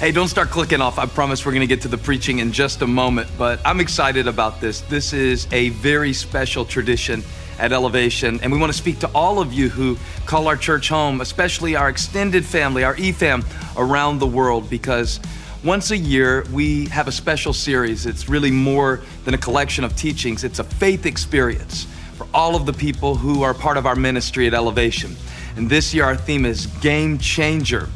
Hey, don't start clicking off. I promise we're going to get to the preaching in just a moment, but I'm excited about this. This is a very special tradition at Elevation, and we want to speak to all of you who call our church home, especially our extended family, our EFAM around the world, because once a year we have a special series. It's really more than a collection of teachings, it's a faith experience for all of the people who are part of our ministry at Elevation. And this year our theme is Game Changer.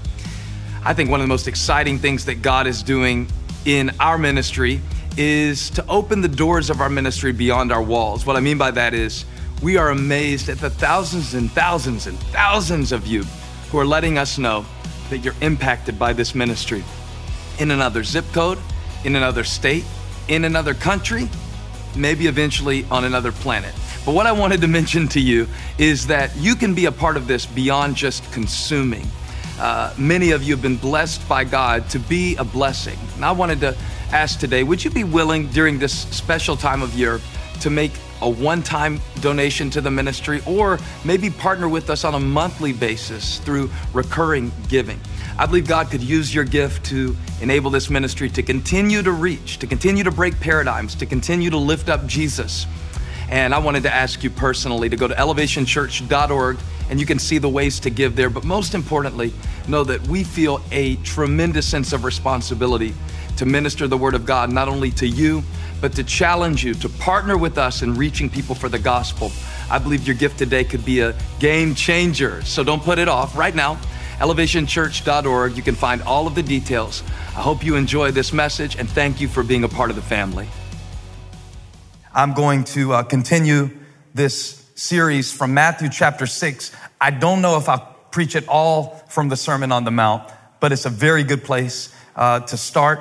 I think one of the most exciting things that God is doing in our ministry is to open the doors of our ministry beyond our walls. What I mean by that is we are amazed at the thousands and thousands and thousands of you who are letting us know that you're impacted by this ministry in another zip code, in another state, in another country, maybe eventually on another planet. But what I wanted to mention to you is that you can be a part of this beyond just consuming. Uh, many of you have been blessed by God to be a blessing. And I wanted to ask today would you be willing during this special time of year to make a one time donation to the ministry or maybe partner with us on a monthly basis through recurring giving? I believe God could use your gift to enable this ministry to continue to reach, to continue to break paradigms, to continue to lift up Jesus. And I wanted to ask you personally to go to elevationchurch.org and you can see the ways to give there. But most importantly, know that we feel a tremendous sense of responsibility to minister the Word of God, not only to you, but to challenge you to partner with us in reaching people for the gospel. I believe your gift today could be a game changer. So don't put it off right now. ElevationChurch.org. You can find all of the details. I hope you enjoy this message and thank you for being a part of the family. I'm going to uh, continue this series from Matthew chapter 6. I don't know if I'll preach it all from the Sermon on the Mount, but it's a very good place uh, to start.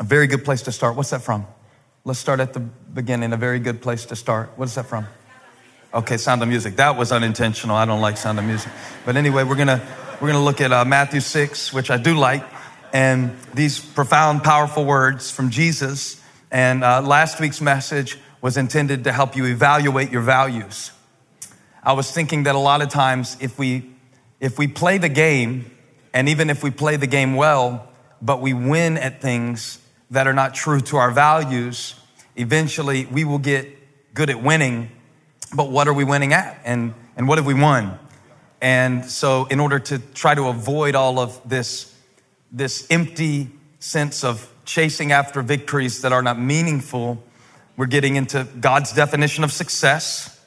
A very good place to start. What's that from? Let's start at the beginning. A very good place to start. What is that from? Okay, Sound of Music. That was unintentional. I don't like Sound of Music. But anyway, we're gonna we're gonna look at uh, Matthew six, which I do like, and these profound, powerful words from Jesus and uh, last week's message was intended to help you evaluate your values. I was thinking that a lot of times if we, if we play the game, and even if we play the game well, but we win at things that are not true to our values, eventually we will get good at winning. But what are we winning at? And, and what have we won? And so, in order to try to avoid all of this, this empty sense of chasing after victories that are not meaningful, we're getting into God's definition of success,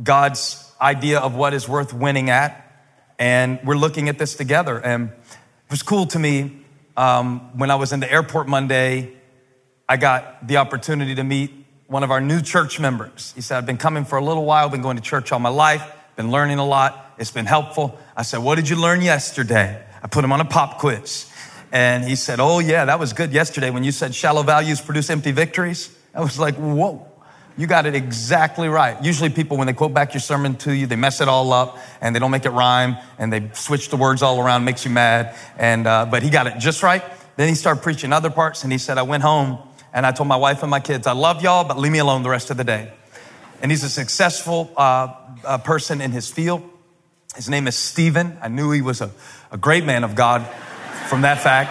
God's idea of what is worth winning at, and we're looking at this together. And it was cool to me um, when I was in the airport Monday. I got the opportunity to meet one of our new church members. He said, I've been coming for a little while, been going to church all my life, been learning a lot. It's been helpful. I said, What did you learn yesterday? I put him on a pop quiz. And he said, Oh, yeah, that was good yesterday when you said shallow values produce empty victories. I was like, Whoa. You got it exactly right. Usually, people, when they quote back your sermon to you, they mess it all up and they don't make it rhyme and they switch the words all around, makes you mad. And, uh, but he got it just right. Then he started preaching other parts and he said, I went home and I told my wife and my kids, I love y'all, but leave me alone the rest of the day. And he's a successful uh, uh, person in his field. His name is Stephen. I knew he was a, a great man of God from that fact.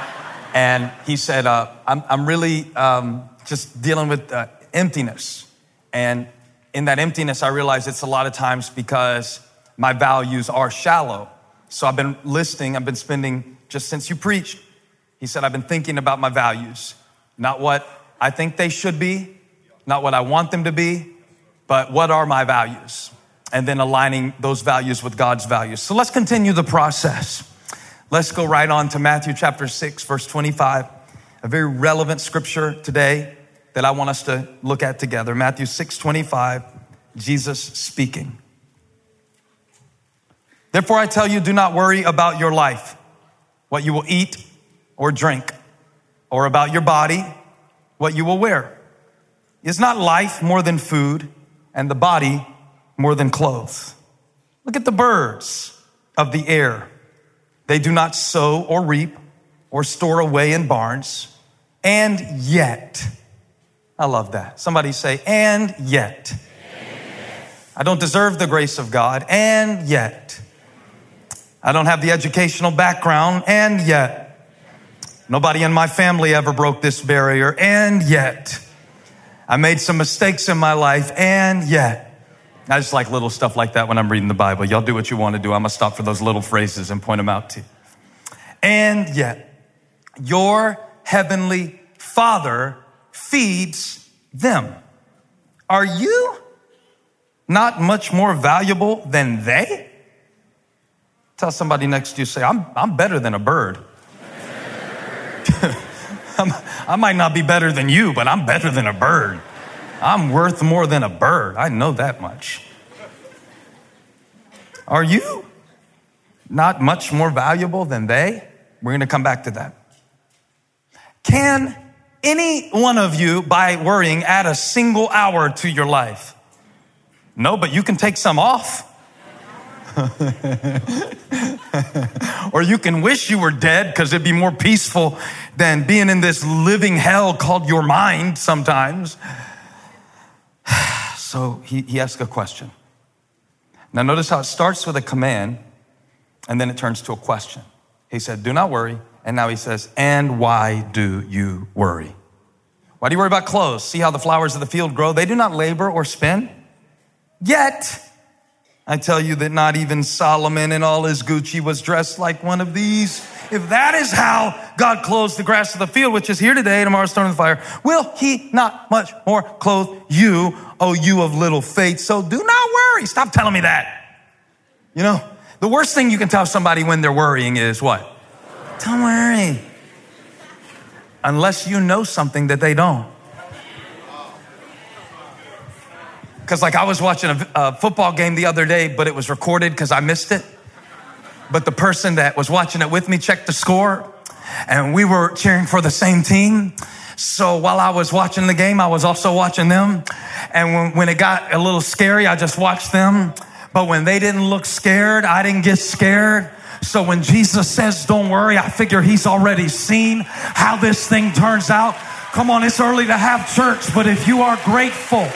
And he said, uh, I'm, I'm, really um, just dealing with uh, emptiness. And in that emptiness, I realized it's a lot of times because my values are shallow. So I've been listening, I've been spending just since you preached. He said, I've been thinking about my values, not what I think they should be, not what I want them to be, but what are my values? And then aligning those values with God's values. So let's continue the process. Let's go right on to Matthew chapter 6, verse 25, a very relevant scripture today that I want us to look at together. Matthew 6 25, Jesus speaking. Therefore, I tell you, do not worry about your life, what you will eat or drink, or about your body, what you will wear. Is not life more than food, and the body more than clothes? Look at the birds of the air. They do not sow or reap or store away in barns, and yet, I love that. Somebody say, and yet. I don't deserve the grace of God, and yet. I don't have the educational background, and yet. Nobody in my family ever broke this barrier, and yet. I made some mistakes in my life, and yet. I just like little stuff like that when I'm reading the Bible. Y'all do what you want to do. I'm going to stop for those little phrases and point them out to you. And yet, your heavenly Father feeds them. Are you not much more valuable than they? Tell somebody next to you, say, I'm, I'm better than a bird. i might not be better than you, but I'm better than a bird. I'm worth more than a bird. I know that much. Are you not much more valuable than they? We're going to come back to that. Can any one of you, by worrying, add a single hour to your life? No, but you can take some off. or you can wish you were dead because it'd be more peaceful than being in this living hell called your mind sometimes. so he, he asked a question. Now, notice how it starts with a command and then it turns to a question. He said, Do not worry. And now he says, And why do you worry? Why do you worry about clothes? See how the flowers of the field grow? They do not labor or spin. Yet, I tell you that not even Solomon in all his Gucci was dressed like one of these. If that is how God clothes the grass of the field, which is here today, tomorrow thrown in the fire, will he not much more clothe you, O you of little faith? So do not worry. Stop telling me that. You know, the worst thing you can tell somebody when they're worrying is what? Don't worry. Unless you know something that they don't. Because, like, I was watching a, a, football game the other day, but it was recorded because I missed it. But the person that was watching it with me checked the score, and we were cheering for the same team. So while I was watching the game, I was also watching them. And when, when it got a little scary, I just watched them. But when they didn't look scared, I didn't get scared. So when Jesus says, don't worry, I figure he's already seen how this thing turns out. Come on, it's early to have church, but if you are grateful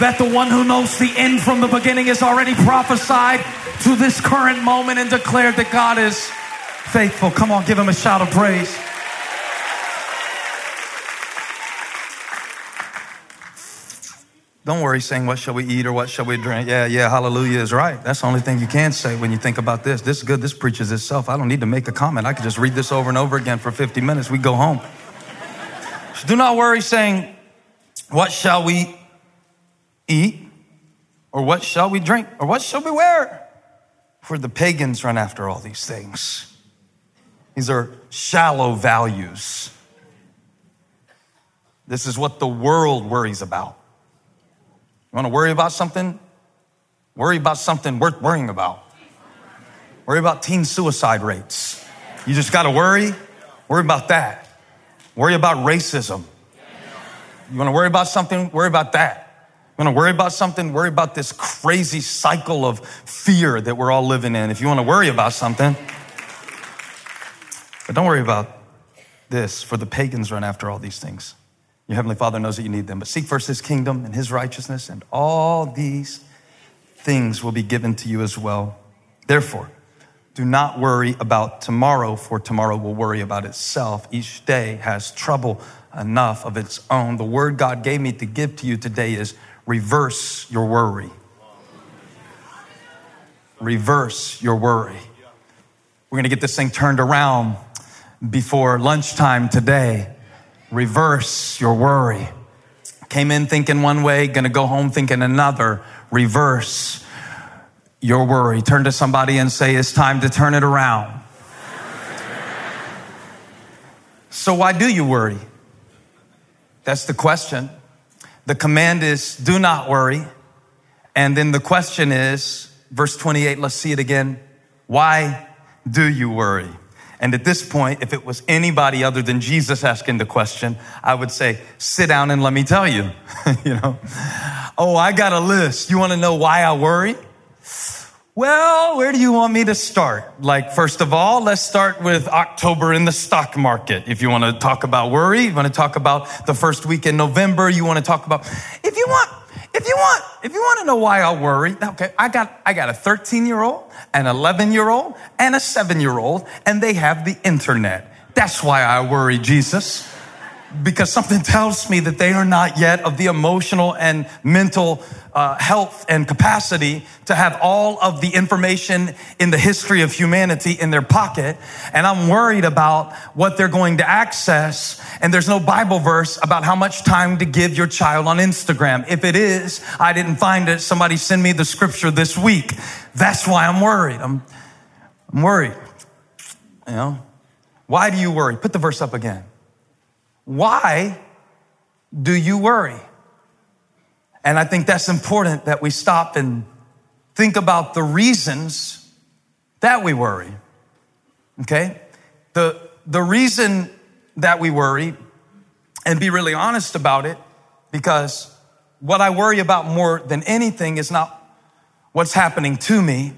that the one who knows the end from the beginning has already prophesied to this current moment and declared that God is faithful, come on, give him a shout of praise. Don't worry saying, What shall we eat or what shall we drink? Yeah, yeah, hallelujah is right. That's the only thing you can say when you think about this. This is good. This preaches itself. I don't need to make a comment. I could just read this over and over again for 50 minutes. We go home. So do not worry saying, What shall we eat? Or what shall we drink? Or what shall we wear? For the pagans run after all these things. These are shallow values. This is what the world worries about. You want to worry about something? Worry about something worth worrying about. Worry about teen suicide rates. You just got to worry. Worry about that. Worry about racism. You want to worry about something? Worry about that. You want to worry about something? Worry about this crazy cycle of fear that we're all living in. If you want to worry about something, but don't worry about this, for the pagans run after all these things. Your Heavenly Father knows that you need them, but seek first His kingdom and His righteousness, and all these things will be given to you as well. Therefore, do not worry about tomorrow, for tomorrow will worry about itself. Each day has trouble enough of its own. The word God gave me to give to you today is reverse your worry. Reverse your worry. We're going to get this thing turned around before lunchtime today. Reverse your worry. Came in thinking one way, to go home thinking another. Reverse your worry. Turn to somebody and say, It's time to turn it around. so, why do you worry? That's the question. The command is, Do not worry. And then the question is, verse 28, let's see it again. Why do you worry? And at this point, if it was anybody other than Jesus asking the question, I would say, sit down and let me tell you. you know, oh, I got a list. You want to know why I worry? Well, where do you want me to start? Like, first of all, let's start with October in the stock market. If you want to talk about worry, you want to talk about the first week in November, you want to talk about, if you want, if you want, if you want to know why I worry, okay, I got, I got a 13 year old, an 11 year old, and a seven year old, and they have the internet. That's why I worry, Jesus because something tells me that they are not yet of the emotional and mental uh, health and capacity to have all of the information in the history of humanity in their pocket. And I'm worried about what they're going to access. And there's no Bible verse about how much time to give your child on Instagram. If it is, I didn't find it. Somebody send me the scripture this week. That's why I'm worried. I'm, I'm worried. You know, why do you worry? Put the verse up again. Why do you worry? And I think that's important that we stop and think about the reasons that we worry. Okay? The, the reason that we worry, and be really honest about it, because what I worry about more than anything is not what's happening to me,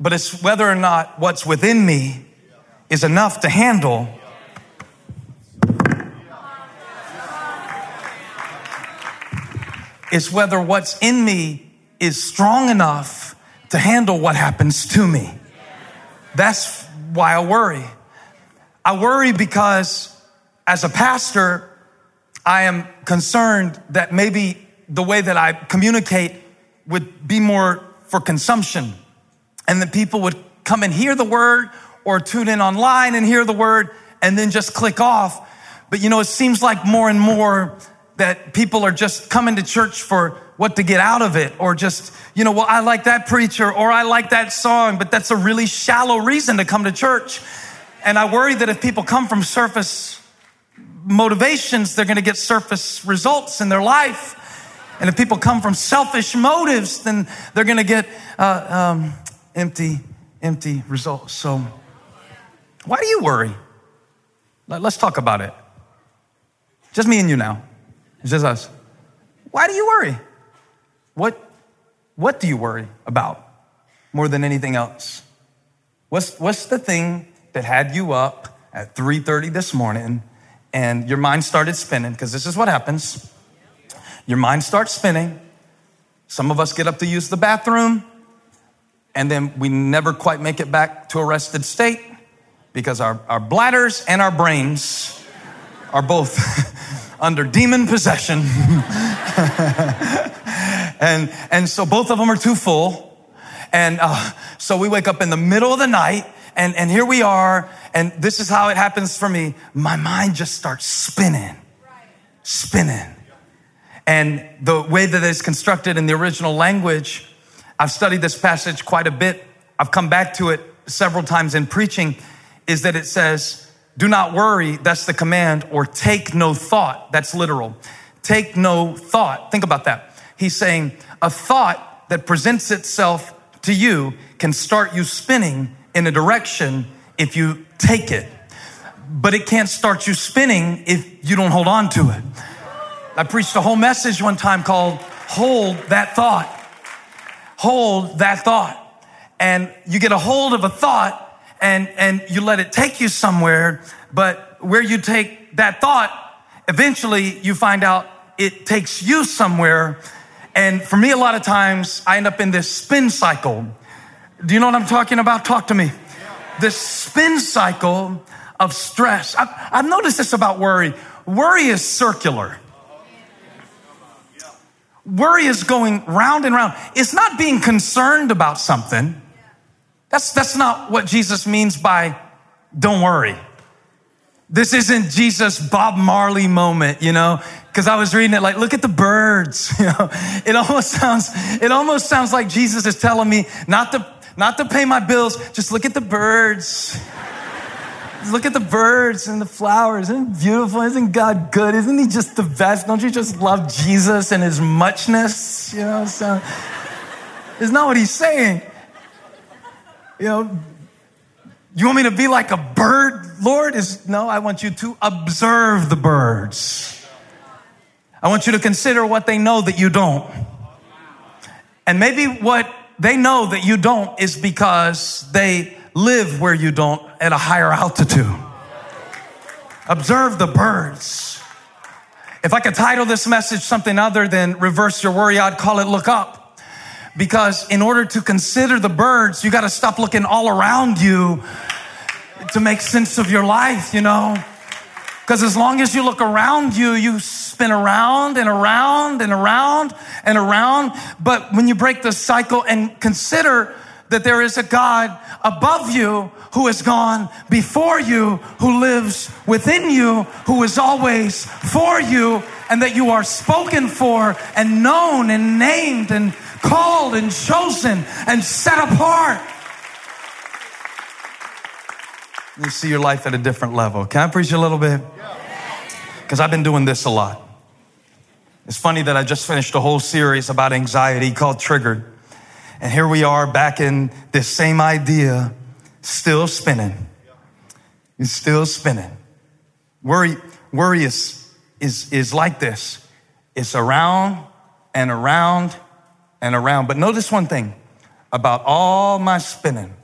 but it's whether or not what's within me is enough to handle is whether what's in me is strong enough to handle what happens to me. That's why I worry. I worry because as a pastor, I am concerned that maybe the way that I communicate would be more for consumption and that people would come and hear the word or tune in online and hear the word and then just click off. But you know, it seems like more and more that people are just coming to church for what to get out of it or just, you know, well, I like that preacher or I like that song, but that's a really shallow reason to come to church. And I worry that if people come from surface motivations, they're going to get surface results in their life. And if people come from selfish motives, then they're going to get uh, um, empty, empty results. So, why do you worry? Let's talk about it. Just me and you now. It's just us. Why do you worry? What, what do you worry about more than anything else? What's, what's the thing that had you up at 3.30 this morning and your mind started spinning? Because this is what happens. Your mind starts spinning. Some of us get up to use the bathroom and then we never quite make it back to a rested state because our, our bladders and our brains are both under demon possession. and, and so both of them are too full. And uh, so we wake up in the middle of the night and, and here we are. And this is how it happens for me. My mind just starts spinning, spinning. And the way that it's constructed in the original language, I've studied this passage quite a bit. I've come back to it several times in preaching, is that it says, do not worry, that's the command, or take no thought. That's literal. Take no thought. Think about that. He's saying a thought that presents itself to you can start you spinning in a direction if you take it. But it can't start you spinning if you don't hold on to it. I preached a whole message one time called Hold That Thought. Hold that thought. And you get a hold of a thought and, and you let it take you somewhere, but where you take that thought, eventually you find out it takes you somewhere. And for me, a lot of times I end up in this spin cycle. Do you know what I'm talking about? Talk to me. This spin cycle of stress. I've, I've noticed this about worry. Worry is circular. Worry is going round and round. It's not being concerned about something. That's, that's not what Jesus means by don't worry. This isn't Jesus Bob Marley moment, you know, because I was reading it like, look at the birds, you know. It almost sounds, it almost sounds like Jesus is telling me not to, not to pay my bills, just look at the birds. look at the birds and the flowers. Isn't beautiful? Isn't God good? Isn't He just the best? Don't you just love Jesus and His muchness? You know, so it's not what He's saying. You know, you want me to be like a bird, Lord? Is no, I want you to observe the birds. I want you to consider what they know that you don't. And maybe what they know that you don't is because they live where you don't at a higher altitude. Observe the birds. If I could title this message something other than reverse your worry, I'd call it look up. Because in order to consider the birds, you got to stop looking all around you to make sense of your life, you know? Because as long as you look around you, you spin around and around and around and around. But when you break the cycle and consider that there is a God above you who has gone before you, who lives within you, who is always for you, and that you are spoken for and known and named and called and chosen and set apart. You see your life at a different level. Can I preach a little bit? Because I've been doing this a lot. It's funny that I just finished a whole series about anxiety called Triggered. And here we are back in this same idea, still spinning. It's still spinning. Worry, worry is, is, is like this. It's around and around and around. But notice one thing about all my spinning,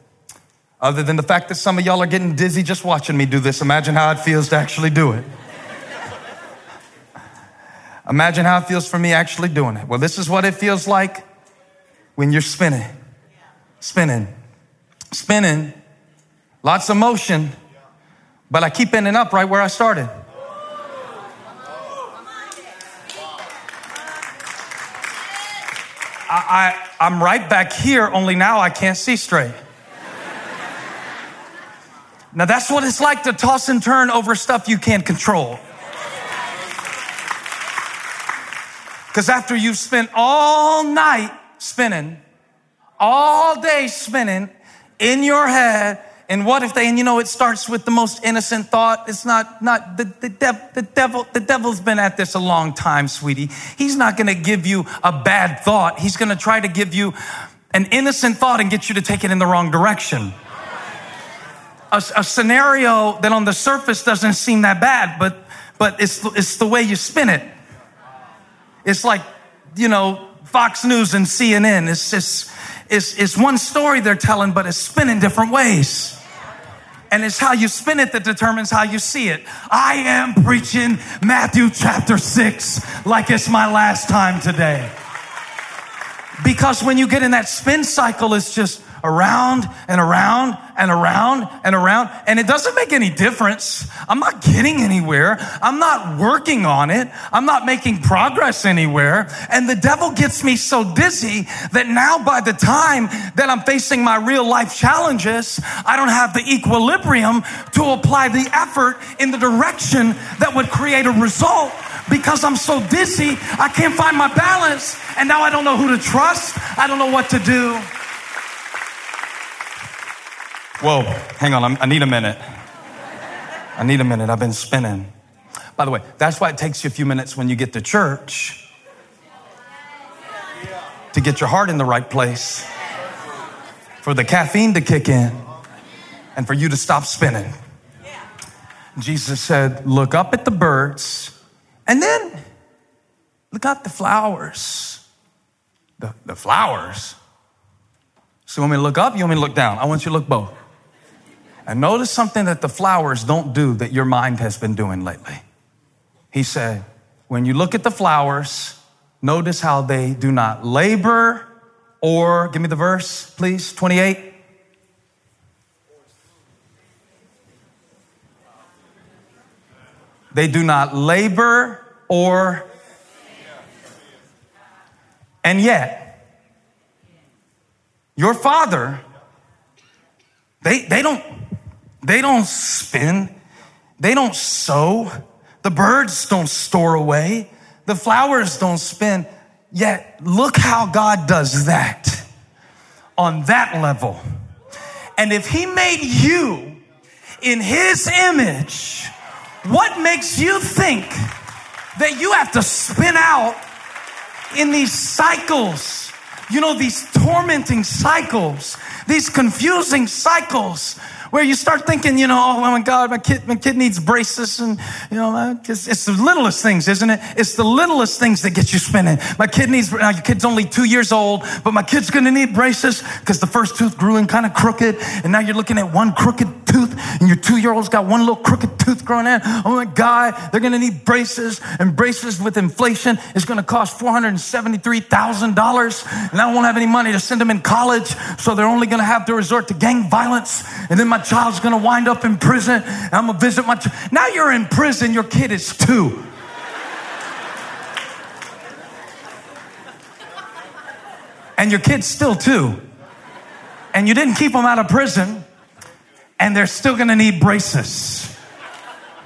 other than the fact that some of y'all are getting dizzy just watching me do this. Imagine how it feels to actually do it. Imagine how it feels for me actually doing it. Well, this is what it feels like when you're spinning, spinning, spinning, lots of motion, but I keep ending up right where I started. I, I, I'm right back here, only now I can't see straight. Now that's what it's like to toss and turn over stuff you can't control. Because after you've spent all night spinning, all day spinning in your head, and what if they, and you know, it starts with the most innocent thought. It's not, not, the, the, dev, the devil, the devil's been at this a long time, sweetie. He's not going to give you a bad thought. He's going to try to give you an innocent thought and get you to take it in the wrong direction. A, a scenario that on the surface doesn't seem that bad, but, but it's, it's the way you spin it. It's like, you know, Fox News and CNN. It's just, it's, it's one story they're telling, but it's spinning different ways. And it's how you spin it that determines how you see it. I am preaching Matthew chapter 6 like it's my last time today. Because when you get in that spin cycle, it's just around and around and around and around. And it doesn't make any difference. I'm not getting anywhere. I'm not working on it. I'm not making progress anywhere. And the devil gets me so dizzy that now by the time that I'm facing my real life challenges, I don't have the equilibrium to apply the effort in the direction that would create a result because I'm so dizzy, I can't find my balance. And now I don't know who to trust. I don't know what to do. Whoa, hang on, I'm, i need a minute. I need a minute. I've been spinning. By the way, that's why it takes you a few minutes when you get to church to get your heart in the right place, for the caffeine to kick in, and for you to stop spinning. Jesus said, Look up at the birds, and then look at the flowers. The, the flowers? So you want me to look up? You want me to look down? I want you to look both. And notice something that the flowers don't do that your mind has been doing lately. He said, when you look at the flowers, notice how they do not labor or, give me the verse, please, 28. They do not labor or, and yet, your father, they, they don't, they don't spin, they don't sow, the birds don't store away, the flowers don't spin. Yet, look how God does that on that level. And if He made you in His image, what makes you think that you have to spin out in these cycles? You know, these tormenting cycles, these confusing cycles where you start thinking, you know, oh my God, my kid, my kid needs braces, and you know, it's, it's the littlest things, isn't it? It's the littlest things that get you spinning. My kid needs. Now your kid's only two years old, but my kid's to need braces because the first tooth grew in kind of crooked, and now you're looking at one crooked tooth, and your two-year-old's got one little crooked tooth growing in. Oh my God, they're to need braces, and braces with inflation is to cost four hundred seventy-three thousand dollars, and I won't have any money to send them in college, so they're only going to have to resort to gang violence, and then my child's going to wind up in prison. I'm going to visit my. Ch- now you're in prison. Your kid is two. And your kid's still two. And you didn't keep them out of prison. And they're still going to need braces.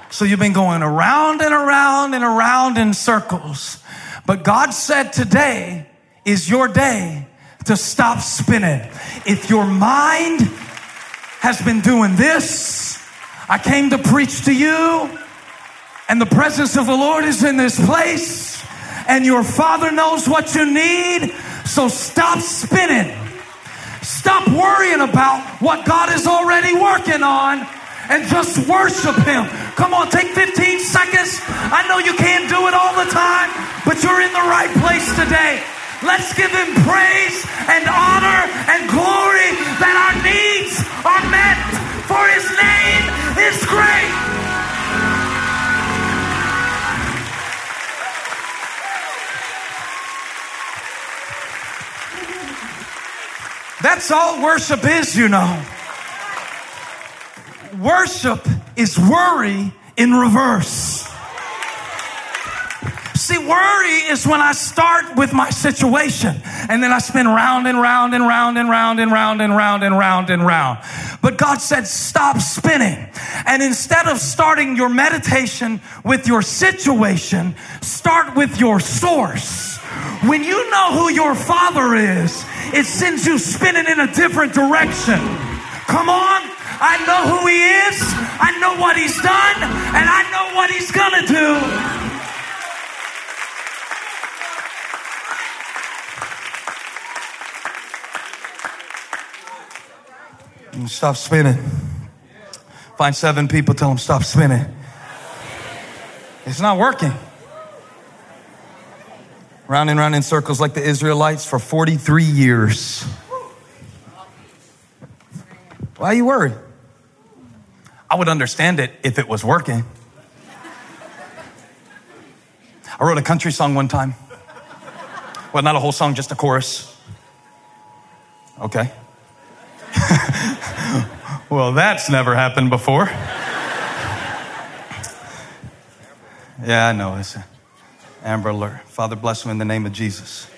So you've been going around and around and around in circles. But God said today is your day to stop spinning. If your mind has been doing this. I came to preach to you, and the presence of the Lord is in this place, and your Father knows what you need. So stop spinning. Stop worrying about what God is already working on and just worship Him. Come on, take 15 seconds. I know you can't do it all the time, but you're in the right place today. Let's give him praise and honor and glory that our needs are met, for his name is great. That's all worship is, you know. Worship is worry in reverse. See, worry is when I start with my situation and then I spin round and round and round and round and round and round and round and round. But God said, stop spinning. And instead of starting your meditation with your situation, start with your source. When you know who your father is, it sends you spinning in a different direction. Come on. I know who he is. I know what he's done and I know what he's gonna do. Stop spinning. Find seven people, tell them stop spinning. It's not working. Round and round in circles like the Israelites for 43 years. Why are you worried? I would understand it if it was working. I wrote a country song one time. Well, not a whole song, just a chorus. Okay. well, that's never happened before. Yeah, I know. It's Amber Alert. Father, bless them in the name of Jesus.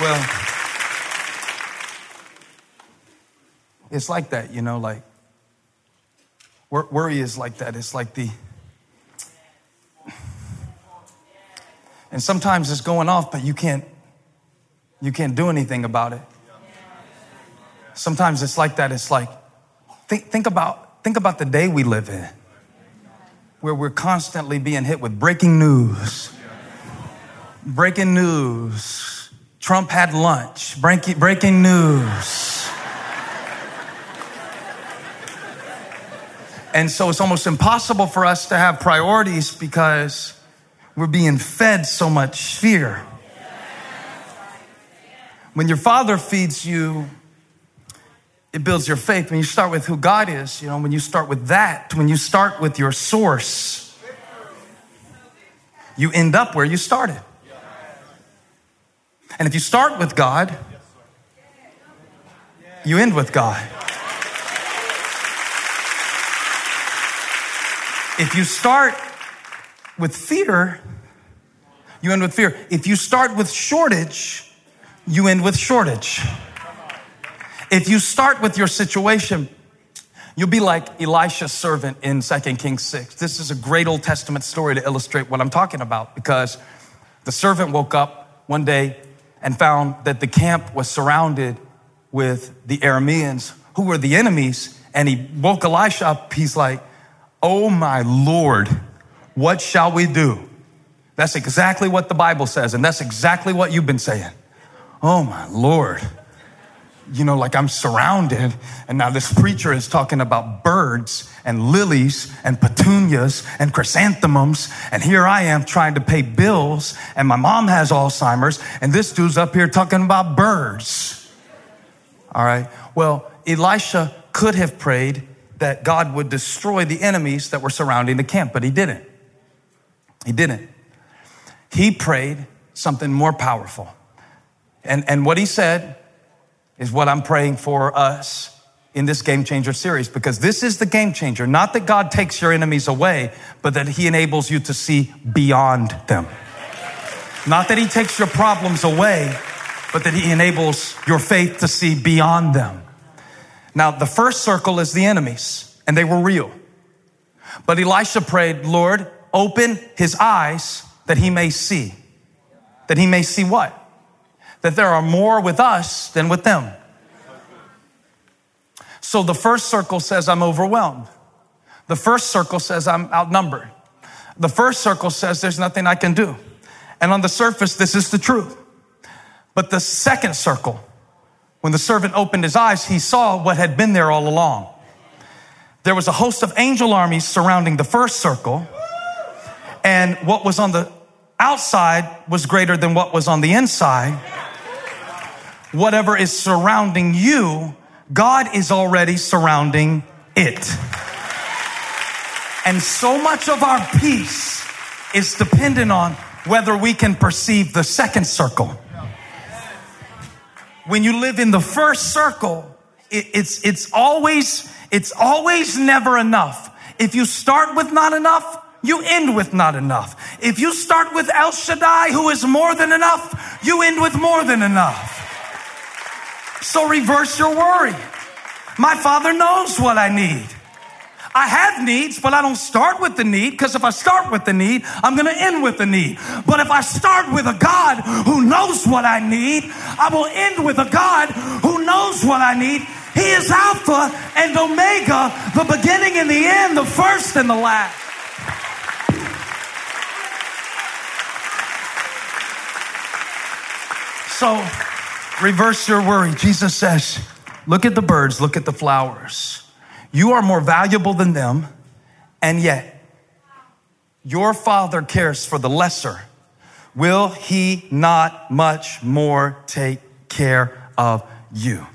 Well, it's like that, you know, like worry is like that. It's like the, and sometimes it's going off, but you can't you can't do anything about it. Sometimes it's like that. It's like, think, think, about, think about the day we live in, where we're constantly being hit with breaking news. Breaking news. Trump had lunch. Breaking, breaking news. And so it's almost impossible for us to have priorities because we're being fed so much fear. When your father feeds you, it builds your faith. When you start with who God is, you know, when you start with that, when you start with your source, you end up where you started. And if you start with God, you end with God. If you start with fear, you end with fear. If you start with shortage, you end with shortage. If you start with your situation, you'll be like Elisha's servant in 2 Kings 6. This is a great Old Testament story to illustrate what I'm talking about because the servant woke up one day and found that the camp was surrounded with the Arameans, who were the enemies. And he woke Elisha up. He's like, Oh my Lord, what shall we do? That's exactly what the Bible says. And that's exactly what you've been saying. Oh my Lord. You know, like I'm surrounded, and now this preacher is talking about birds and lilies and petunias and chrysanthemums, and here I am trying to pay bills, and my mom has Alzheimer's, and this dude's up here talking about birds. All right. Well, Elisha could have prayed that God would destroy the enemies that were surrounding the camp, but he didn't. He didn't. He prayed something more powerful. And, and what he said is what I'm praying for us in this game changer series because this is the game changer. Not that God takes your enemies away, but that he enables you to see beyond them. Not that he takes your problems away, but that he enables your faith to see beyond them. Now, the first circle is the enemies, and they were real. But Elisha prayed, Lord, open his eyes that he may see. That he may see what? That there are more with us than with them. So the first circle says, I'm overwhelmed. The first circle says, I'm outnumbered. The first circle says, there's nothing I can do. And on the surface, this is the truth. But the second circle, when the servant opened his eyes, he saw what had been there all along. There was a host of angel armies surrounding the first circle, and what was on the outside was greater than what was on the inside. Whatever is surrounding you, God is already surrounding it. And so much of our peace is dependent on whether we can perceive the second circle when you live in the first circle, it, it's, it's always, it's always never enough. If you start with not enough, you end with not enough. If you start with El Shaddai, who is more than enough, you end with more than enough. So reverse your worry. My father knows what I need. I have needs, but I don't start with the need because if I start with the need, I'm going to end with the need. But if I start with a God who knows what I need, I will end with a God who knows what I need. He is Alpha and Omega, the beginning and the end, the first and the last. So, reverse your worry. Jesus says, Look at the birds, look at the flowers. You are more valuable than them, and yet your father cares for the lesser. Will he not much more take care of you?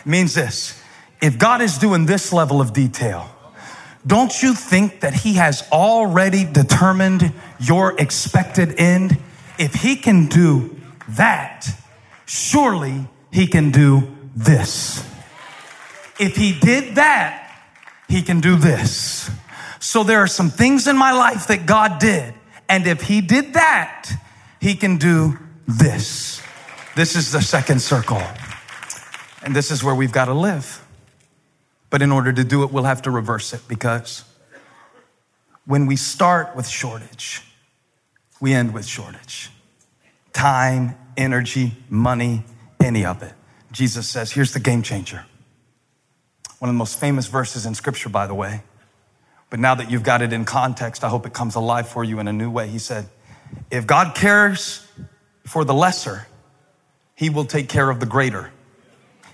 It means this if God is doing this level of detail, don't you think that he has already determined your expected end? If he can do that, surely he can do this. If he did that, he can do this. So there are some things in my life that God did. And if he did that, he can do this. This is the second circle. And this is where we've got to live. But in order to do it, we'll have to reverse it because when we start with shortage, we end with shortage. Time, energy, money, any of it. Jesus says, here's the game changer. One of the most famous verses in scripture, by the way. But now that you've got it in context, I hope it comes alive for you in a new way. He said, if God cares for the lesser, he will take care of the greater.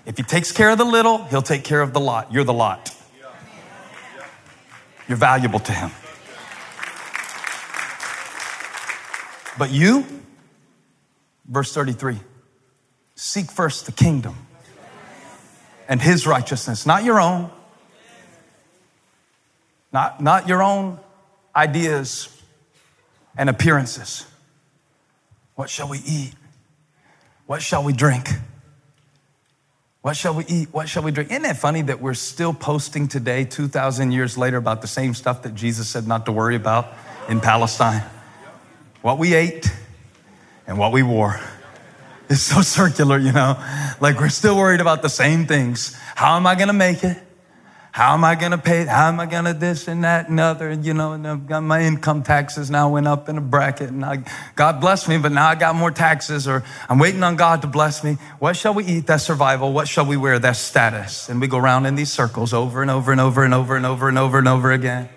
If he takes care of the little, he'll take care of the lot. You're the lot. You're valuable to Him. But you, verse 33, seek first the kingdom and His righteousness, not your own, not, not your own ideas and appearances. What shall we eat? What shall we drink? What shall we eat? What shall we drink? Isn't it funny that we're still posting today, 2,000 years later, about the same stuff that Jesus said not to worry about in Palestine? What we ate and what we wore. It's so circular, you know? Like we're still worried about the same things. How am I gonna make it? How am I to pay? How am I to this and that and other? You know, and I've got my income taxes now went up in a bracket and I, God bless me, but now I got more taxes or I'm waiting on God to bless me. What shall we eat? That's survival. What shall we wear? That's status. And we go around in these circles over and over and over and over and over and over and over again.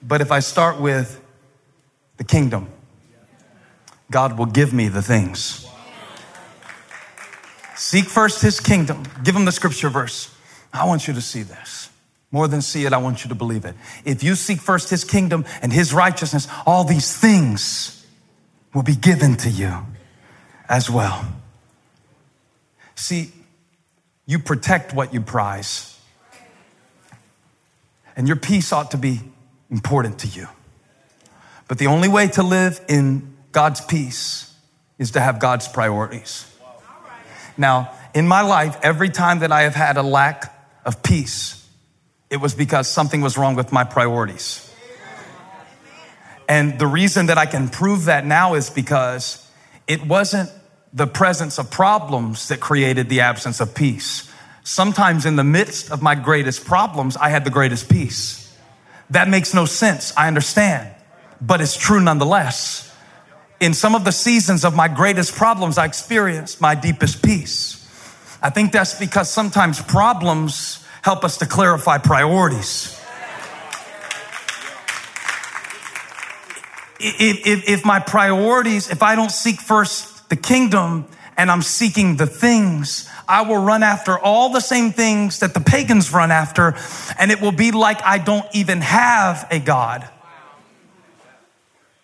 But if I start with the kingdom, God will give me the things. Seek first his kingdom. Give him the scripture verse. I want you to see this. More than see it, I want you to believe it. If you seek first his kingdom and his righteousness, all these things will be given to you as well. See, you protect what you prize. And your peace ought to be important to you. But the only way to live in God's peace is to have God's priorities. Now, in my life, every time that I have had a lack of peace, it was because something was wrong with my priorities. And the reason that I can prove that now is because it wasn't the presence of problems that created the absence of peace. Sometimes in the midst of my greatest problems, I had the greatest peace. That makes no sense. I understand, but it's true nonetheless in some of the seasons of my greatest problems, I experienced my deepest peace. I think that's because sometimes problems help us to clarify priorities. If, if, if, my priorities, if I don't seek first the kingdom and I'm seeking the things, I will run after all the same things that the pagans run after, and it will be like I don't even have a God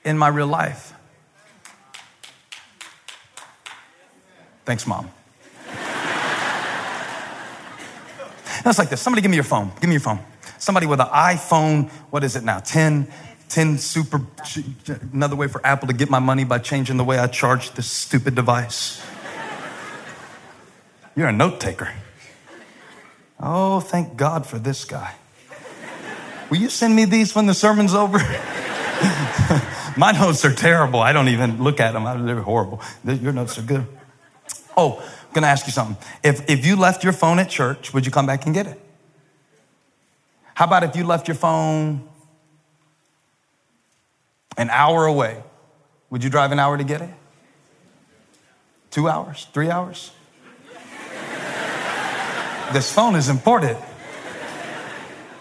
in my real life. Thanks, mom. That's like this. Somebody give me your phone. Give me your phone. Somebody with an iPhone, what is it now? 10, 10 super, another way for Apple to get my money by changing the way I charge this stupid device. You're a note taker. Oh, thank God for this guy. Will you send me these when the sermon's over? my notes are terrible. I don't even look at them. They're horrible. Your notes are good. Oh, I'm going to ask you something. If, if you left your phone at church, would you come back and get it? How about if you left your phone an hour away? Would you drive an hour to get it? Two hours? Three hours? this phone is important.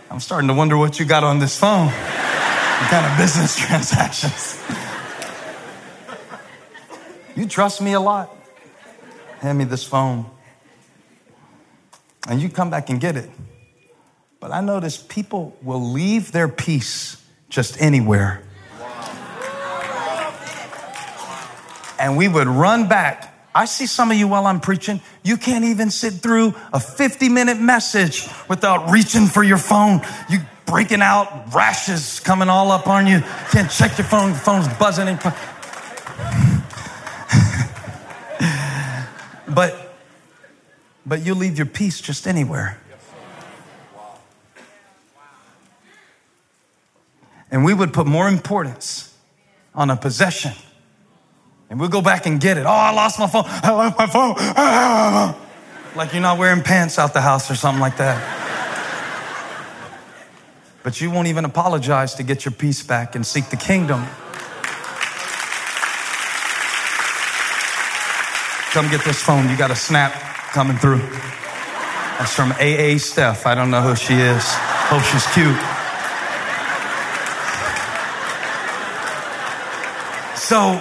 I'm starting to wonder what you got on this phone. What kind of business transactions? You trust me a lot hand me this phone. And you come back and get it. But I notice people will leave their peace just anywhere. And we would run back. I see some of you while I'm preaching, you can't even sit through a 50 minute message without reaching for your phone. You breaking out rashes coming all up on you. Can't check your phone, the phone's buzzing. But, but you leave your peace just anywhere. And we would put more importance on a possession. And we'll go back and get it. Oh, I lost my phone. I lost my phone. Like you're not wearing pants out the house or something like that. But you won't even apologize to get your peace back and seek the kingdom. Come get this phone. You got a snap coming through. That's from AA Steph. I don't know who she is. Hope she's cute. So,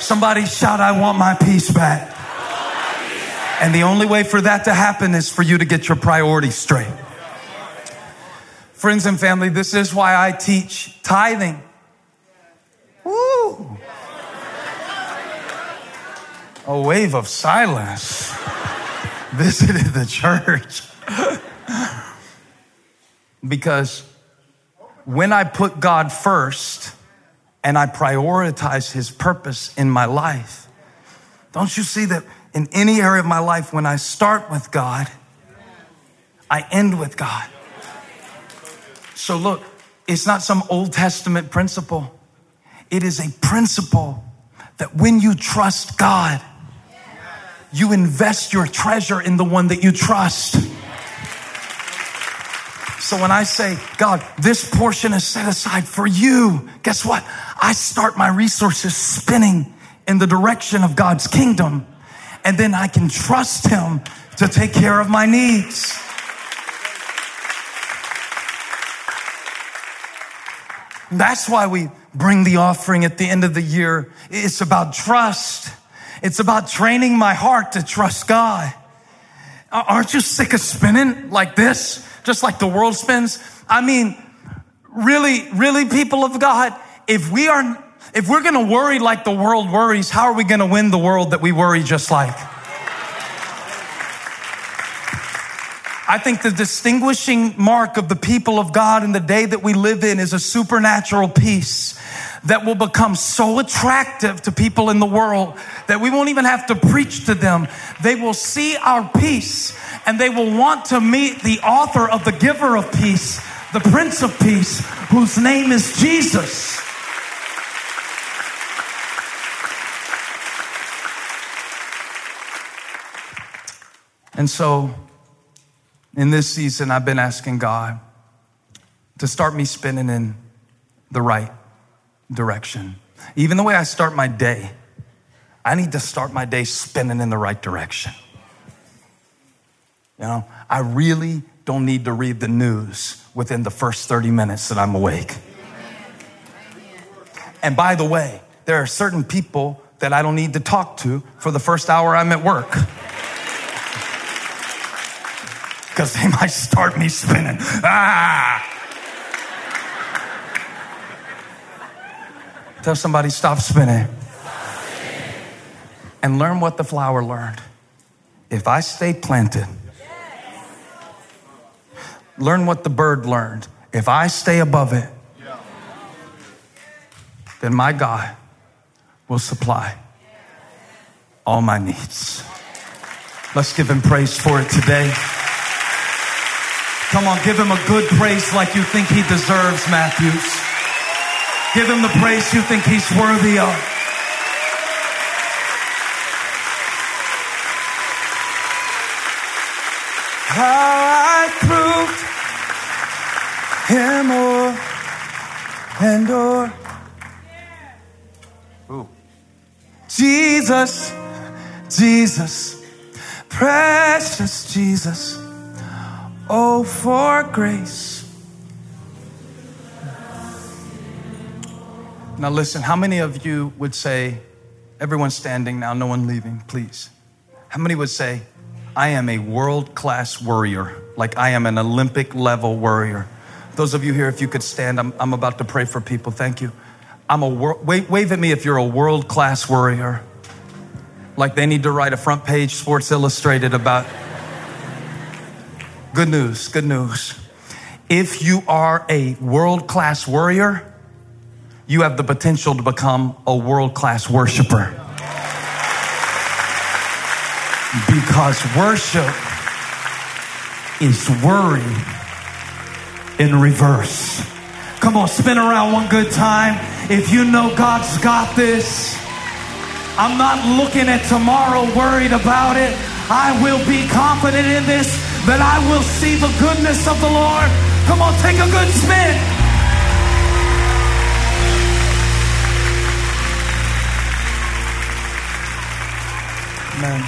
somebody shout, I want my peace back. And the only way for that to happen is for you to get your priorities straight. Friends and family, this is why I teach tithing. Woo! A wave of silence visited the church. because when I put God first and I prioritize His purpose in my life, don't you see that in any area of my life, when I start with God, I end with God? So look, it's not some Old Testament principle. It is a principle that when you trust God, you invest your treasure in the one that you trust. So when I say, God, this portion is set aside for you, guess what? I start my resources spinning in the direction of God's kingdom. And then I can trust Him to take care of my needs. That's why we bring the offering at the end of the year. It's about trust. It's about training my heart to trust God. Aren't you sick of spinning like this? Just like the world spins? I mean, really, really, people of God, if we are, if we're gonna worry like the world worries, how are we gonna win the world that we worry just like? I think the distinguishing mark of the people of God in the day that we live in is a supernatural peace that will become so attractive to people in the world that we won't even have to preach to them. They will see our peace and they will want to meet the author of the giver of peace, the Prince of Peace, whose name is Jesus. And so in this season, I've been asking God to start me spinning in the right direction. Even the way I start my day, I need to start my day spinning in the right direction. You know, I really don't need to read the news within the first 30 minutes that I'm awake. And by the way, there are certain people that I don't need to talk to for the first hour I'm at work. Because they might start me spinning. Ah! Tell somebody, stop spinning. And learn what the flower learned. If I stay planted, learn what the bird learned. If I stay above it, then my God will supply all my needs. Let's give him praise for it today. Come on, give him a good praise like you think he deserves, Matthews. Give him the praise you think he's worthy of. How I proved him more and more. Ooh. Jesus, Jesus, precious Jesus. Oh, for grace. Now, listen, how many of you would say, everyone standing now, no one leaving, please? How many would say, I am a world class warrior, like I am an Olympic level warrior? Those of you here, if you could stand, I'm, I'm about to pray for people. Thank you. I'm a wor- wave, wave at me if you're a world class warrior. Like they need to write a front page Sports Illustrated about Good news, good news. If you are a world class warrior, you have the potential to become a world class worshiper. Because worship is worry in reverse. Come on, spin around one good time. If you know God's got this, I'm not looking at tomorrow worried about it. I will be confident in this that I will see the goodness of the Lord. Come on, take a good spin. Amen.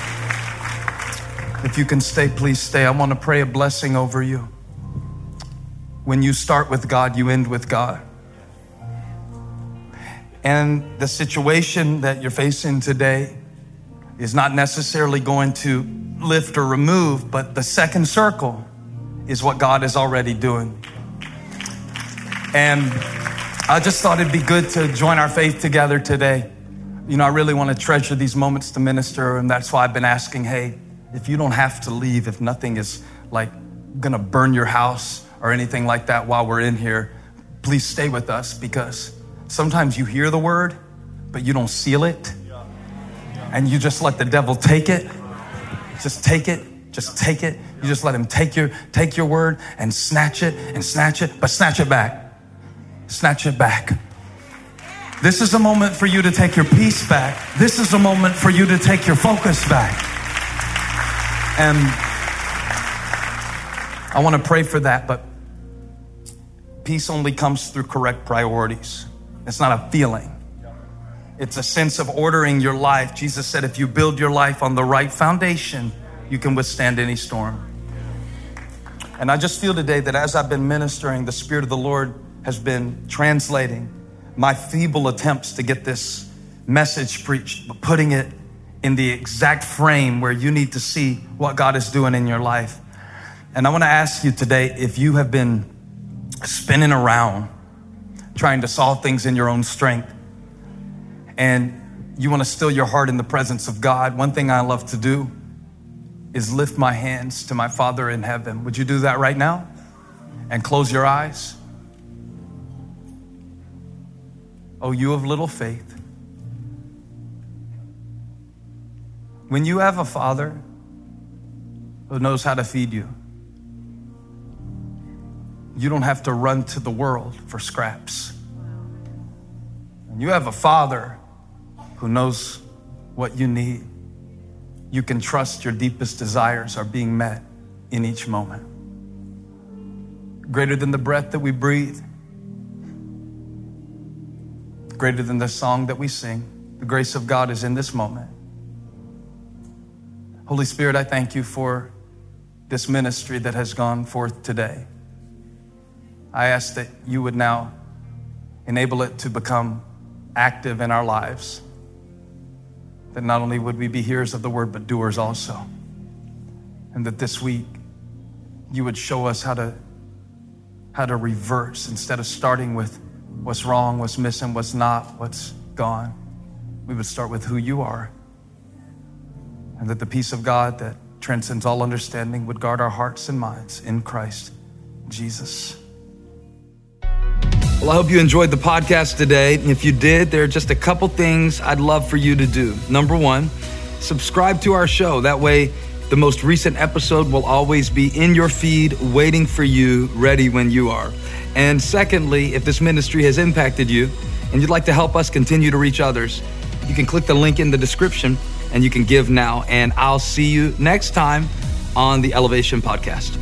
If you can stay, please stay. I want to pray a blessing over you. When you start with God, you end with God. And the situation that you're facing today is not necessarily going to lift or remove, but the second circle is what God is already doing. And I just thought it'd be good to join our faith together today. You know, I really want to treasure these moments to minister, and that's why I've been asking hey, if you don't have to leave, if nothing is like gonna burn your house or anything like that while we're in here, please stay with us because sometimes you hear the word, but you don't seal it. And you just let the devil take it. Just take it. Just take it. You just let him take your take your word and snatch it and snatch it, but snatch it back. Snatch it back. This is a moment for you to take your peace back. This is a moment for you to take your focus back. And I want to pray for that, but peace only comes through correct priorities. It's not a feeling. It's a sense of ordering your life. Jesus said, if you build your life on the right foundation, you can withstand any storm. And I just feel today that as I've been ministering, the Spirit of the Lord has been translating my feeble attempts to get this message preached, but putting it in the exact frame where you need to see what God is doing in your life. And I want to ask you today if you have been spinning around trying to solve things in your own strength and you want to still your heart in the presence of God, one thing I love to do is lift my hands to my Father in heaven. Would you do that right now? And close your eyes. Oh, you of little faith. When you have a Father who knows how to feed you, you don't have to run to the world for scraps. When you have a Father who knows what you need, you can trust your deepest desires are being met in each moment. Greater than the breath that we breathe, greater than the song that we sing, the grace of God is in this moment. Holy Spirit, I thank you for this ministry that has gone forth today. I ask that you would now enable it to become active in our lives. That not only would we be hearers of the word, but doers also. And that this week you would show us how to how to reverse instead of starting with what's wrong, what's missing, what's not, what's gone. We would start with who you are. And that the peace of God that transcends all understanding would guard our hearts and minds in Christ Jesus. Well, I hope you enjoyed the podcast today. If you did, there are just a couple things I'd love for you to do. Number one, subscribe to our show. That way, the most recent episode will always be in your feed, waiting for you, ready when you are. And secondly, if this ministry has impacted you and you'd like to help us continue to reach others, you can click the link in the description and you can give now. And I'll see you next time on the Elevation Podcast.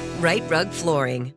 Rite Rug Flooring.